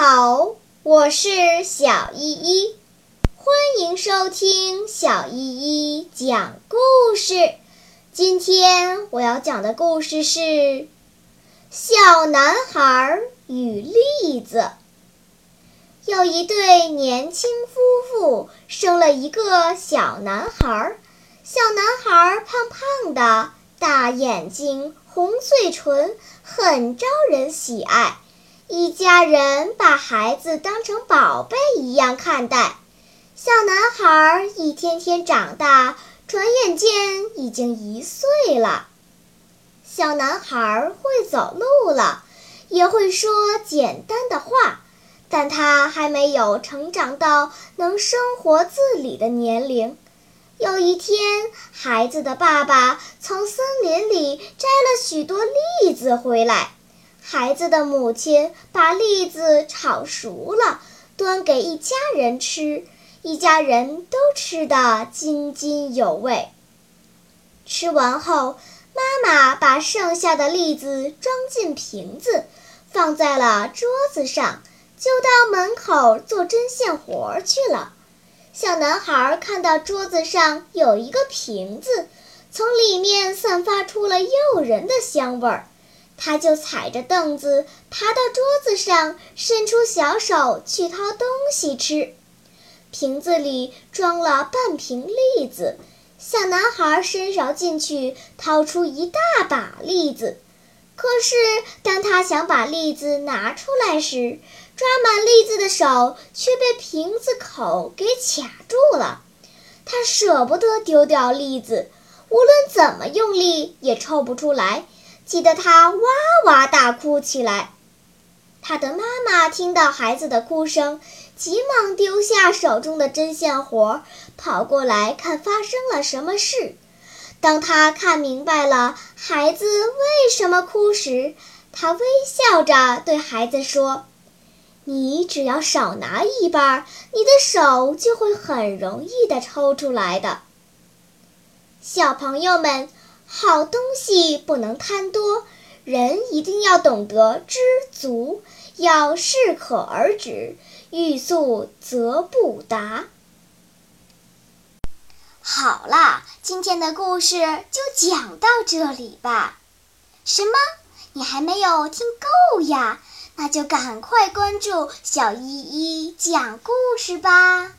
好我是小依依，欢迎收听小依依讲故事。今天我要讲的故事是《小男孩与栗子》。有一对年轻夫妇生了一个小男孩，小男孩胖胖的，大眼睛，红嘴唇，很招人喜爱。一家人把孩子当成宝贝一样看待。小男孩一天天长大，转眼间已经一岁了。小男孩会走路了，也会说简单的话，但他还没有成长到能生活自理的年龄。有一天，孩子的爸爸从森林里摘了许多栗子回来。孩子的母亲把栗子炒熟了，端给一家人吃，一家人都吃得津津有味。吃完后，妈妈把剩下的栗子装进瓶子，放在了桌子上，就到门口做针线活去了。小男孩看到桌子上有一个瓶子，从里面散发出了诱人的香味儿。他就踩着凳子爬到桌子上，伸出小手去掏东西吃。瓶子里装了半瓶栗子，小男孩伸手进去掏出一大把栗子。可是当他想把栗子拿出来时，抓满栗子的手却被瓶子口给卡住了。他舍不得丢掉栗子，无论怎么用力也抽不出来。急得他哇哇大哭起来。他的妈妈听到孩子的哭声，急忙丢下手中的针线活，跑过来看发生了什么事。当他看明白了孩子为什么哭时，他微笑着对孩子说：“你只要少拿一半，你的手就会很容易的抽出来的。”小朋友们。好东西不能贪多，人一定要懂得知足，要适可而止，欲速则不达。好啦，今天的故事就讲到这里吧。什么？你还没有听够呀？那就赶快关注小依依讲故事吧。